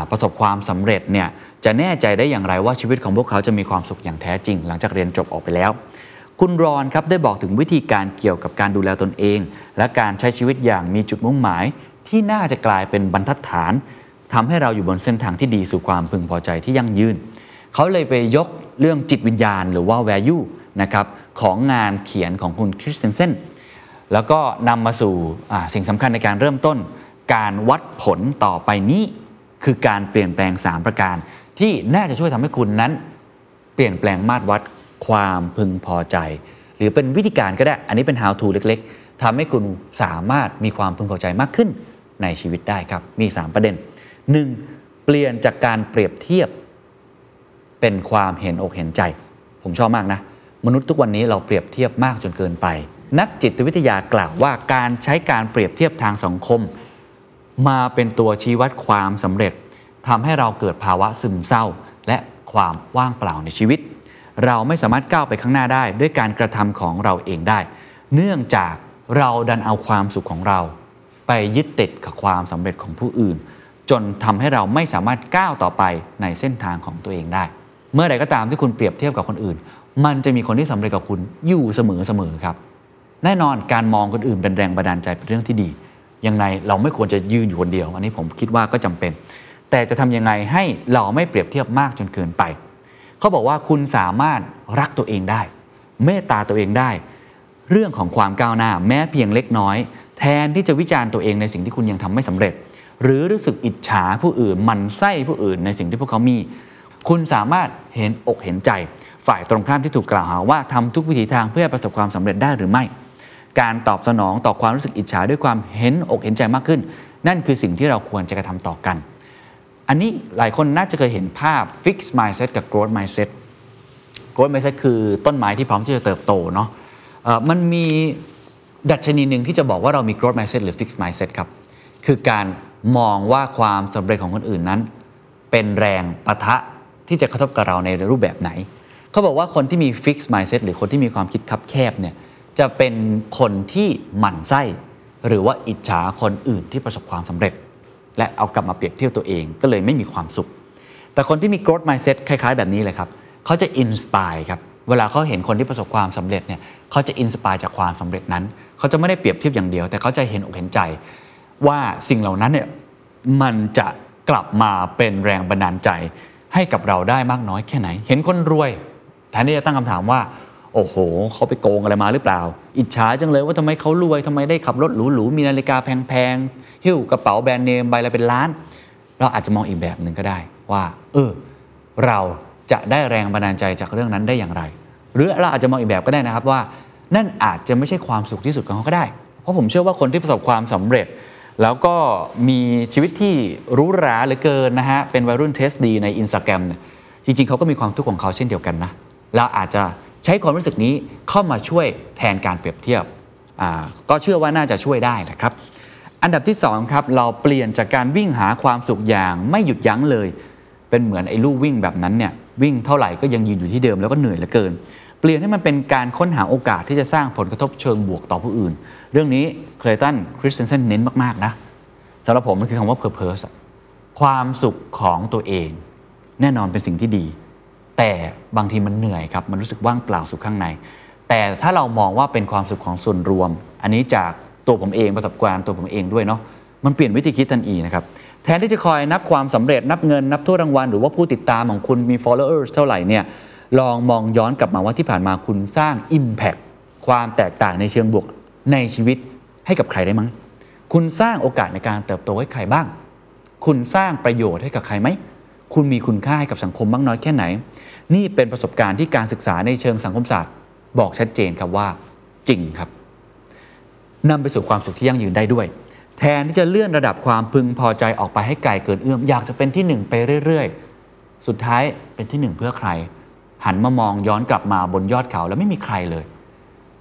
าประสบความสำเร็จเนี่ยจะแน่ใจได้อย่างไรว่าชีวิตของพวกเขาจะมีความสุขอย่างแท้จริง หลังจากเรียนจบออกไปแล้ว คุณรอนครับได้บอกถึงวิธีการเกี่ยวกับการดูแลตนเอง และการใช้ชีวิตอย่างมีจุดมุ่งหมาย ที่น่าจะกลายเป็นบรรทัดฐานทำให้เราอยู่บนเส้นทางที่ดีสู่ความพึงพอใจที่ยั่งยืน เขาเลยไปยกเรื่องจิตวิญญาณ หรือว่า value นะครับของงานเขียนของคุณคริสเตนเซน แล้วก็นำมาสู่สิ่งสำคัญในการเริ่มต้น การวัดผลต่อไปนี้ คือการเปลี่ยนแปลง 3 ประการ ที่น่าจะช่วยทำให้คุณนั้น เปลี่ยนแปลงมาตรวัดความพึงพอใจ หรือเป็นวิธีการก็ได้ อันนี้เป็น how to เล็ก ๆทำให้คุณสามารถมีความพึงพอใจมากขึ้นในชีวิตได้ครับ มี 3 ประเด็น 1. เปลี่ยนจากการเปรียบเทียบ เป็นความเห็นอกเห็นใจ ผมชอบมากนะ มนุษย์ทุกวันนี้เราเปรียบเทียบมากจนเกินไป นักจิตวิทยากล่าวว่าการใช้การเปรียบเทียบทางสังคม มาเป็นตัวชี้วัดความสำเร็จทำให้เราเกิดภาวะซึมเศร้า และความว่างเปล่าในชีวิต เราไม่สามารถก้าวไปข้างหน้าได้ ด้วยการกระทำของเราเองได้ เนื่องจากเราดันเอาความสุขของเรา ไปยึดติดกับความสำเร็จของผู้อื่น จนทำให้เราไม่สามารถก้าวต่อไปในเส้นทางของตัวเองได้ เมื่อใดก็ตามที่คุณเปรียบเทียบกับคนอื่น มันจะมีคนที่สำเร็จกับคุณอยู่เสมอเสมอครับ แน่นอนการมองคนอื่นเป็นแรงบันดาลใจเป็นเรื่องที่ดียังไงเราไม่ควรจะยืนอยู่คนเดียว อันนี้ผมคิดว่าก็จำเป็น แต่จะทำยังไงให้เราไม่เปรียบเทียบมากจนเกินไป เขาบอกว่าคุณสามารถรักตัวเองได้ เมตตาตัวเองได้ เรื่องของความก้าวหน้าแม้เพียงเล็กน้อย แทนที่จะวิจารณ์ตัวเองในสิ่งที่คุณยังทำไม่สำเร็จ หรือรู้สึกอิจฉาผู้อื่นหมันไส้ผู้อื่นในสิ่งที่พวกเขามี คุณสามารถเห็นอกเห็นใจ ฝ่ายตรงข้ามที่ถูกกล่าวหาว่าทำทุกวิถีทางเพื่อประสบความสำเร็จได้หรือไม่ การตอบสนองต่อความรู้สึกอิจฉาด้วยความเห็นอกเห็นใจมากขึ้น นั่นคือสิ่งที่เราควรจะกระทำต่อกัน อันนี้หลายคนน่าจะเคยเห็นภาพ fix mindset กับ growth mindset growth mindset คือต้นไม้ที่พร้อมที่จะเติบโตเนาะมันมีดัชนีหนึ่งที่จะบอกว่าเรามี growth mindset หรือ fix mindset ครับ คือการมองว่าความสำเร็จของคนอื่นนั้น เป็นแรงปะทะที่จะกระทบกับเราในรูปแบบไหน เขาบอกว่าคนที่มี fix mindset หรือคนที่มีความคิดคับแคบเนี่ย จะเป็นคนที่หมั่นไส้ หรือว่าอิจฉาคนอื่นที่ประสบความสำเร็จ และเอากลับมาเปรียบเทียบตัวเองก็เลยไม่มีความสุข แต่คนที่มี growth mindset คล้าย ๆ แบบนี้เลยครับเขาจะ inspire ครับเวลาเขาเห็นคนที่ประสบความสำเร็จเนี่ยเขาจะ inspire จากความสำเร็จนั้นเขาจะไม่ได้เปรียบเทียบอย่างเดียว แต่เขาจะเห็นอกเห็นใจ ว่าสิ่งเหล่านั้นเนี่ยมันจะกลับมาเป็นแรงบันดาลใจให้กับเราได้มากน้อยแค่ไหน เห็นคนรวยแทนที่จะตั้งคำถามว่า โอ้โหเขาไปโกงอะไรมาหรือเปล่า อิจฉาจังเลยว่าทำไมเขารวยทำไมได้ขับรถหรูๆมีนาฬิกาแพงๆหิ้วกระเป๋าแบรนด์เนมใบละเป็นล้าน เราอาจจะมองอีกแบบหนึ่งก็ได้ว่า เออ เราจะได้แรงบันดาลใจจากเรื่องนั้นได้อย่างไร หรือเราอาจจะมองอีกแบบก็ได้นะครับว่า นั่นอาจจะไม่ใช่ความสุขที่สุดของเขาก็ได้ เพราะผมเชื่อว่าคนที่ประสบความสำเร็จ แล้วก็มีชีวิตที่รูหราเหลือเกินนะฮะเป็นวัยรุ่นเทสดีในอินสตาแกรมเนี่ยจริงๆเขาก็มีความทุกข์ของเขาเช่นเดียวกันนะเราอาจจะ ใช้ความรู้สึกนี้เข้ามาช่วยแทนการเปรียบเทียบ ก็เชื่อว่าน่าจะช่วยได้นะครับ อันดับที่2ครับเราเปลี่ยนจากการวิ่งหาความสุขอย่างไม่หยุดยั้งเลย เป็นเหมือนไอ้ลู่วิ่งแบบนั้นเนี่ยวิ่งเท่าไหร่ก็ยังยืนอยู่ที่เดิมแล้วก็เหนื่อยเหลือเกิน เปลี่ยนให้มันเป็นการค้นหาโอกาสที่จะสร้างผลกระทบเชิงบวกต่อผู้อื่น เรื่องนี้เคลตันคริสเตนเซนเน้นมากๆนะสำหรับผมมันคือคำว่า purpose อะความสุขของตัวเอง แน่นอนเป็นสิ่งที่ดี แต่บางทีมันเหนื่อยครับ มันรู้สึกว่างเปล่าสุขข้างใน แต่ถ้าเรามองว่าเป็นความสุขของส่วนรวม อันนี้จากตัวผมเองประสบการณ์ตัวผมเองด้วยเนาะมันเปลี่ยนวิธีคิดทันทีนะครับแทนที่จะคอยนับความสำเร็จนับเงินนับถ้วรางวัลหรือว่าผู้ติดตามของคุณมี followers เท่าไหร่เนี่ยลองมองย้อนกลับมาว่าที่ผ่านมาคุณสร้าง impact ความแตกต่างในเชิงบวกในชีวิตให้กับใครได้มั้ง คุณสร้างโอกาสในการเติบโตให้ใครบ้าง คุณสร้างประโยชน์ให้กับใครไหม คุณมีคุณค่าให้กับสังคมบ้างน้อยแค่ไหน นี่เป็นประสบการณ์ที่การศึกษาในเชิงสังคมศาสตร์ บอกชัดเจนครับว่าจริงครับนำไปสู่ความสุขที่ยั่งยืนได้ด้วย แทนที่จะเลื่อนระดับความพึงพอใจออกไปให้ไกลเกินเอื้อมอยากจะเป็นที่หนึ่งไปเรื่อยๆ สุดท้ายเป็นที่หนึ่งเพื่อใคร หันมามองย้อนกลับมาบนยอดเขาแล้วไม่มีใครเลย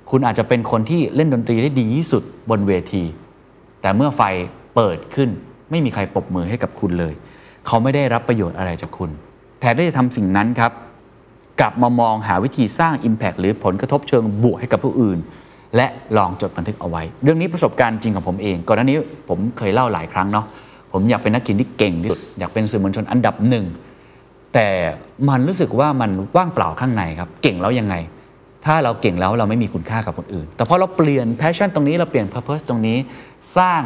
คุณอาจจะเป็นคนที่เล่นดนตรีได้ดีที่สุดบนเวที แต่เมื่อไฟเปิดขึ้นไม่มีใครปรบมือให้กับคุณเลย เขาไม่ได้รับประโยชน์อะไรจากคุณ แทนที่จะทำสิ่งนั้นครับ กลับมามองหาวิธีสร้าง Impact หรือผลกระทบเชิงบวกให้กับผู้อื่น และลองจดบันทึกเอาไว้ เรื่องนี้ประสบการณ์จริงของผมเอง ก่อนหน้านี้ผมเคยเล่าหลายครั้งเนาะผมอยากเป็นนักเขียนที่เก่งที่สุดอยากเป็นสื่อมวลชนอันดับหนึ่งแต่มันรู้สึกว่ามันว่างเปล่าข้างในครับเก่งแล้วยังไง ถ้าเราเก่งแล้วเราไม่มีคุณค่ากับคนอื่น แต่พอเราเปลี่ยน passion ตรงนี้เราเปลี่ยน purpose ตรงนี้สร้าง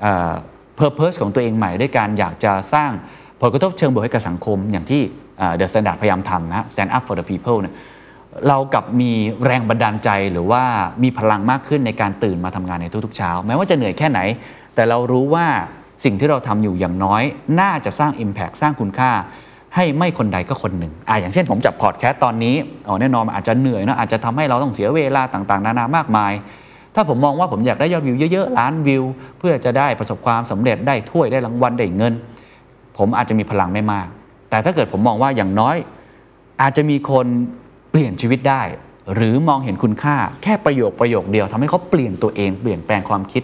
เอ่อ purpose ของตัวเองใหม่ด้วยการอยากจะสร้าง ผลกระทบเชิงบวกให้กับสังคมอย่างที่เอ่อ The Standard พยายามทำนะ stand up for the people เนี่ยเรากับมีแรงบันดาลใจหรือว่ามีพลังมากขึ้นในการตื่นมาทำงานในทุกๆเช้า แม้ว่าจะเหนื่อยแค่ไหน แต่เรารู้ว่าสิ่งที่เราทำอยู่อย่างน้อย น่าจะสร้าง Impact สร้างคุณค่า ให้ไม่คนใดก็คนหนึ่งอะอย่างเช่นผมจับพอดแคสต์ตอนนี้อ๋อแน่นอนอาจจะเหนื่อยเนะอาจจะทำให้เราต้องเสียเวลาต่างๆ นานามากมาย ถ้าผมมองว่าผมอยากได้ยอดวิวเยอะๆล้านวิว เพื่อจะได้ประสบความสำเร็จได้ถ้วยได้รางวัลได้เงิน ผมอาจจะมีพลังไม่มาก แต่ถ้าเกิดผมมองว่าอย่างน้อย อาจจะมีคนเปลี่ยนชีวิตได้ หรือมองเห็นคุณค่าแค่ประโยคประโยคเดียวทำให้เขาเปลี่ยนตัวเองเปลี่ยนแปลงความคิด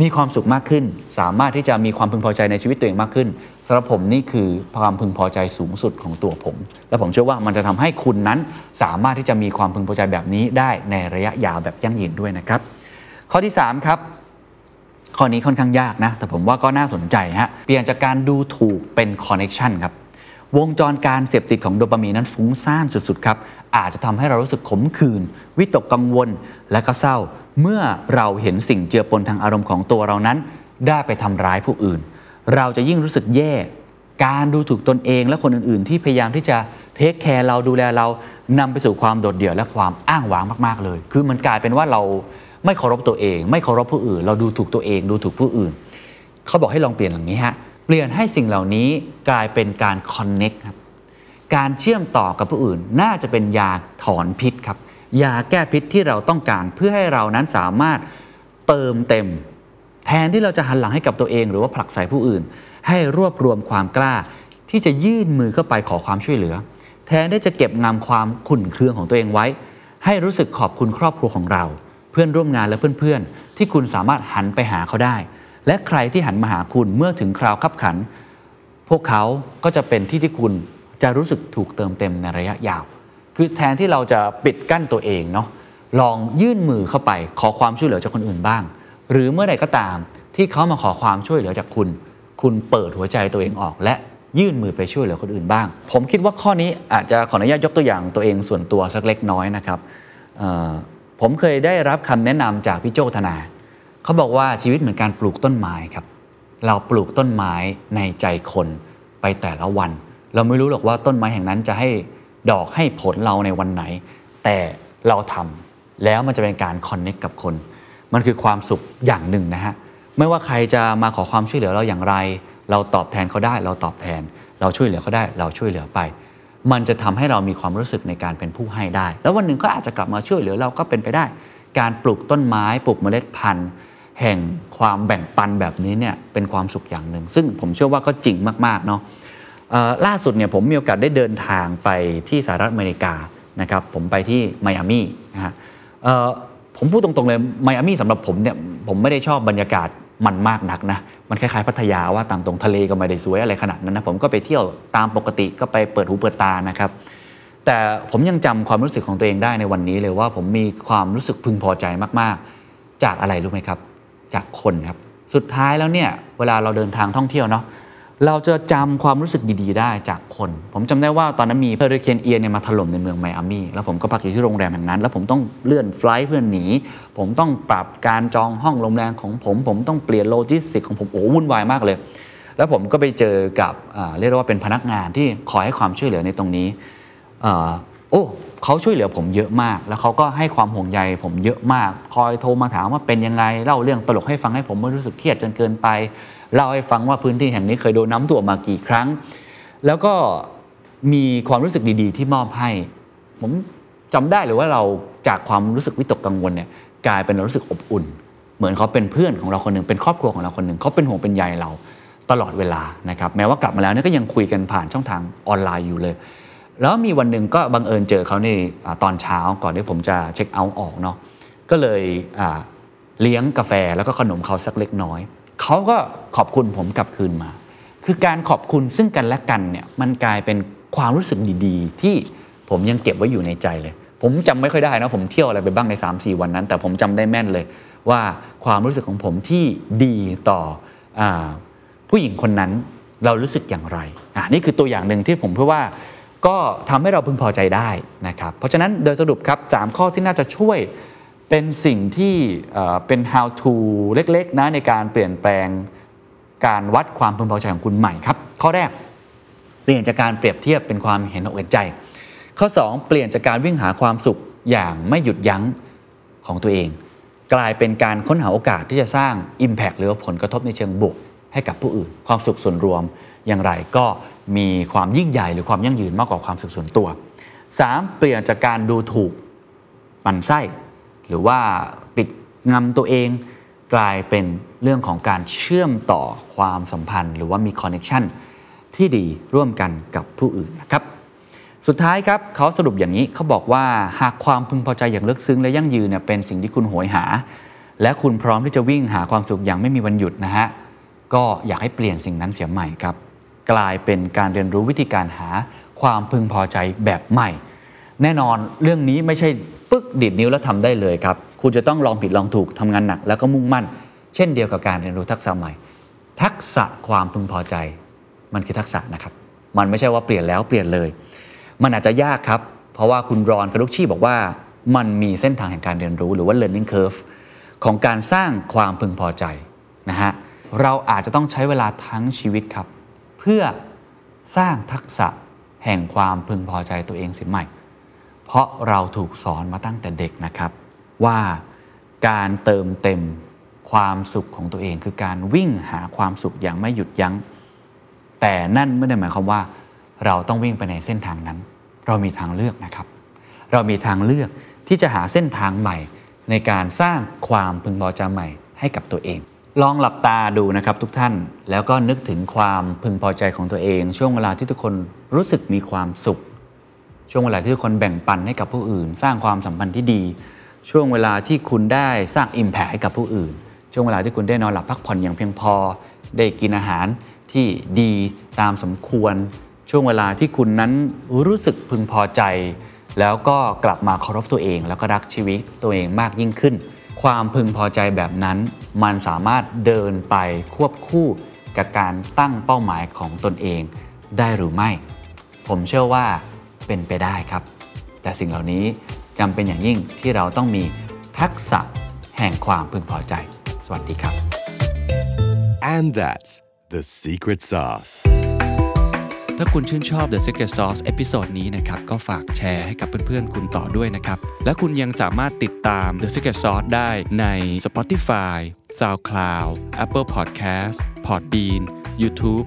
มีความสุขมากขึ้น สามารถที่จะมีความพึงพอใจในชีวิตตัวเองมากขึ้นสำหรับผมนี่คือความพึงพอใจสูงสุดของตัวผม และผมเชื่อว่ามันจะทำให้คุณนั้น สามารถที่จะมีความพึงพอใจแบบนี้ได้ในระยะยาวแบบยั่งยืนด้วยนะครับ ข้อที่3ครับ ข้อนี้ค่อนข้างยากนะ แต่ผมว่าก็น่าสนใจฮะเปลี่ยนจากการดูถูกเป็น connection ครับวงจรการเสพติดของโดปามีนนั้นฟุ้งซ่านสุดๆครับ อาจจะทำให้เรารู้สึกขมขื่นวิตกกังวลและก็เศร้า เมื่อเราเห็นสิ่งเจือปนทางอารมณ์ของตัวเรานั้น ได้ไปทำร้ายผู้อื่น เราจะยิ่งรู้สึกแย่ การดูถูกตนเองและคนอื่นๆ ที่พยายามที่จะเทคแคร์เราดูแลเรานำไปสู่ความโดดเดี่ยวและความอ้างว้างมากๆเลย คือมันกลายเป็นว่าเรา ไม่เคารพตัวเอง ไม่เคารพผู้อื่น เราดูถูกตัวเอง ดูถูกผู้อื่น เขาบอกให้ลองเปลี่ยนอย่างนี้ฮะเปลี่ยนให้สิ่งเหล่านี้กลายเป็นการคอนเน็กครับการเชื่อมต่อกับผู้อื่น น่าจะเป็นยาถอนพิษครับยาแก้พิษที่เราต้องการเพื่อให้เรานั้นสามารถเติมเต็ม แทนที่เราจะหันหลังให้กับตัวเอง หรือว่าผลักใส่ผู้อื่น ให้รวบรวมความกล้า ที่จะยื่นมือเข้าไปขอความช่วยเหลือ แทนที่จะเก็บงำความขุ่นเคืองของตัวเองไว้ ให้รู้สึกขอบคุณครอบครัวของเรา เพื่อนร่วมงานและเพื่อนๆ ที่คุณสามารถหันไปหาเขาได้ และใครที่หันมาหาคุณเมื่อถึงคราวขับขัน พวกเขาก็จะเป็นที่ที่คุณจะรู้สึกถูกเติมเต็มในระยะยาว คือแทนที่เราจะปิดกั้นตัวเองเนาะลองยื่นมือเข้าไปขอความช่วยเหลือจากคนอื่นบ้าง หรือเมื่อใดก็ตามที่เขามาขอความช่วยเหลือจากคุณ คุณเปิดหัวใจตัวเองออก และยื่นมือไปช่วยเหลือคนอื่นบ้าง ผมคิดว่าข้อนี้อาจจะขออนุญาตยกตัวอย่างตัวเองส่วนตัวสักเล็กน้อยนะครับ ผมเคยได้รับคำแนะนำจากพี่โจธนา เขาบอกว่าชีวิตเหมือนการปลูกต้นไม้ครับ เราปลูกต้นไม้ในใจคนไปแต่ละวัน เราไม่รู้หรอกว่าต้นไม้แห่งนั้นจะให้ดอกให้ผลเราในวันไหน แต่เราทำแล้วมันจะเป็นการคอนเน็กกับคน มันคือความสุขอย่างหนึ่งนะฮะ ไม่ว่าใครจะมาขอความช่วยเหลือเราอย่างไร เราตอบแทนเขาได้ เราตอบแทน เราช่วยเหลือเขาได้ เราช่วยเหลือไป มันจะทำให้เรามีความรู้สึกในการเป็นผู้ให้ได้ แล้ววันหนึ่งก็อาจจะกลับมาช่วยเหลือเราก็เป็นไปได้ การปลูกต้นไม้ปลูกเมล็ดพันธุ์ แห่งความแบ่งปันแบบนี้เนี่ยเป็นความสุขอย่างหนึ่ง ซึ่งผมเชื่อว่าก็จริงมากๆเนาะล่าสุดเนี่ยผมมีโอกาสได้เดินทางไปที่สหรัฐอเมริกานะครับผมไปที่ไมอามี่นะฮะผมพูดตรงๆเลยไมอามี่สำหรับผมเนี่ยผมไม่ได้ชอบบรรยากาศ มันมากนักนะ มันคล้ายๆพัทยาว่าตามตรงทะเลก็ไม่ได้สวยอะไรขนาดนั้นนะผมก็ไปเที่ยวตามปกติก็ไปเปิดหูเปิดตานะครับ แต่ผมยังจำความรู้สึกของตัวเองได้ในวันนี้เลยว่าผมมีความรู้สึกพึงพอใจมากๆ จากอะไรรู้ไหมครับ จากคนครับ สุดท้ายแล้วเนี่ยเวลาเราเดินทางท่องเที่ยวเนาะ เราจะจำความรู้สึกดีๆ ได้จากคน ผมจำได้ว่าตอนนั้นมีเฮอริเคนเอียนเนี่ยมาถล่มในเมืองไมอามี่แล้วผมก็พักอยู่ที่โรงแรมแห่งนั้น แล้วผมต้องเลื่อน flight เพื่อหนี ผมต้องปรับการจองห้องโรงแรมของผม ผมต้องเปลี่ยนโลจิสติกของผมโอ้วุ่นวายมากเลย แล้วผมก็ไปเจอกับเรียกว่าเป็นพนักงานที่คอยให้ความช่วยเหลือในตรงนี้โอ้เขาช่วยเหลือผมเยอะมาก แล้วเขาก็ให้ความห่วงใยผมเยอะมาก คอยโทรมาถามว่าเป็นยังไงเล่าเรื่องตลกให้ฟังให้ผมไม่รู้สึกเครียดจนเกินไป เล่าให้ฟังว่าพื้นที่แห่งนี้เคยโดนน้ำท่วมมากี่ครั้ง แล้วก็มีความรู้สึกดีๆ ที่มอบให้ ผมจำได้เลยว่าเราจากความรู้สึกวิตกกังวลเนี่ยกลายเป็นเรารู้สึกอบอุ่น เหมือนเขาเป็นเพื่อนของเราคนหนึ่งเป็นครอบครัวของเราคนหนึ่งเขาเป็นห่วงเป็นใยเราตลอดเวลานะครับแม้ว่ากลับมาแล้วเนี่ยก็ยังคุยกันผ่านช่องทางออนไลน์อยู่เลย แล้วมีวันหนึ่งก็บังเอิญเจอเขาในอตอนเช้าก่อนที่ผมจะเช็คเอาท์ออกเนาะก็เลยเลี้ยงกาแฟแล้วก็ขนมเขาสักเล็กน้อย เขาก็ขอบคุณผมกลับคืนมา คือการขอบคุณซึ่งกันและกันเนี่ยมันกลายเป็นความรู้สึกดีๆ ที่ผมยังเก็บไว้อยู่ในใจเลย ผมจำไม่ค่อยได้นะผมเที่ยวอะไรไปบ้างใน 3-4 วันนั้น แต่ผมจำได้แม่นเลยว่าความรู้สึกของผมที่ดีต่ออผู้หญิงคนนั้นเรารู้สึกอย่างไรอะนี่คือตัวอย่างหนึ่งที่ผมเพื่อว่าก็ทำให้เราพึงพอใจได้นะครับ เพราะฉะนั้นโดยสรุปครับ 3 ข้อที่น่าจะช่วย เป็นสิ่งที่เป็น how to เล็กๆนะในการเปลี่ยนแปลงการวัดความพึงพอใจของคุณใหม่ครับ ข้อแรกเปลี่ยนจากการเปรียบเทียบเป็นความเห็นอกเห็นใจ ข้อ 2 เปลี่ยนจากการวิ่งหาความสุขอย่างไม่หยุดยั้งของตัวเอง กลายเป็นการค้นหาโอกาสที่จะสร้าง Impact หรือผลกระทบในเชิงบวกให้กับผู้อื่น ความสุขส่วนรวมอย่างไรก็มีความยิ่งใหญ่หรือความยั่งยืนมากกว่าความสุขส่วนตัว 3. เปลี่ยนจากการดูถูกปั่นไส้ หรือว่าปิดงำตัวเองกลายเป็นเรื่องของการเชื่อมต่อความสัมพันธ์ หรือว่ามีคอนเน t ชันที่ดีร่วมกันกับผู้อื่นนะครับสุดท้ายครับเขาสรุปอย่างนี้เขาบอกว่าหากความพึงพอใจอย่างลึกซึ้งและยั่งยืนเนี่ยเป็นสิ่งที่คุณโหยหา และคุณพร้อมที่จะวิ่งหาความสุขอย่างไม่มีวันหยุดนะฮะก็อยากให้เปลี่ยนสิ่งนั้นเสียใหม่ครับ กลายเป็นการเรียนรู้วิธีการหาความพึงพอใจแบบใหม่ แน่นอนเรื่องนี้ไม่ใช่ ปึ๊กดีดนิ้วแล้วทำได้เลยครับ คุณจะต้องลองผิดลองถูกทำงานหนัก แล้วก็มุ่งมั่น เช่นเดียวกับการเรียนรู้ทักษะใหม่ ทักษะความพึงพอใจ มันคือทักษะนะครับ มันไม่ใช่ว่าเปลี่ยนแล้วเปลี่ยนเลย มันอาจจะยากครับ เพราะว่าคุณรอนกระดุกชีบอกว่า มันมีเส้นทางแห่งการเรียนรู้หรือว่า learning curve ของการสร้างความพึงพอใจนะฮะเราอาจจะต้องใช้เวลาทั้งชีวิตครับ เพื่อสร้างทักษะแห่งความพึงพอใจตัวเองเสียใหม่ เพราะเราถูกสอนมาตั้งแต่เด็กนะครับ ว่าการเติมเต็มความสุขของตัวเอง คือการวิ่งหาความสุขอย่างไม่หยุดยัง้ง แต่นั่นไม่ได้หมายความว่า เราต้องวิ่งไปในเส้นทางนั้น เรามีทางเลือกนะครับ เรามีทางเลือกที่จะหาเส้นทางใหม่ ในการสร้างความพึงพอใจใหม่ให้กับตัวเอง ลองหลับตาดูนะครับทุกท่านแล้วก็นึกถึงความพึงพอใจของตัวเอง ช่วงเวลาที่ทุกคนรู้สึกมีความสุข ช่วงเวลาที่ทุกคนแบ่งปันให้กับผู้อื่น สร้างความสัมพันธ์ที่ดี ช่วงเวลาที่คุณได้สร้างอิมแพคให้กับผู้อื่น ช่วงเวลาที่คุณได้นอนหลับพักผ่อนอย่างเพียงพอ ได้กินอาหารที่ดีตามสมควร ช่วงเวลาที่คุณนั้นรู้สึกพึงพอใจ แล้วก็กลับมาเคารพตัวเอง แล้วก็รักชีวิตตัวเองมากยิ่งขึ้น ความพึงพอใจแบบนั้น มันสามารถเดินไปควบคู่กับการตั้งเป้าหมายของตนเองได้หรือไม่ ผมเชื่อว่า เป็นไปได้ครับ แต่สิ่งเหล่านี้จำเป็นอย่างยิ่งที่เราต้องมีทักษะแห่งความพึงพอใจ สวัสดีครับ And that's the secret sauce. ถ้าคุณชื่นชอบ The Secret Sauce episode นี้นะครับ ก็ฝากแชร์ให้กับเพื่อนๆ คุณต่อด้วยนะครับ และคุณยังสามารถติดตาม The Secret Sauce ได้ใน Spotify, SoundCloud, Apple Podcast, Podbean, YouTube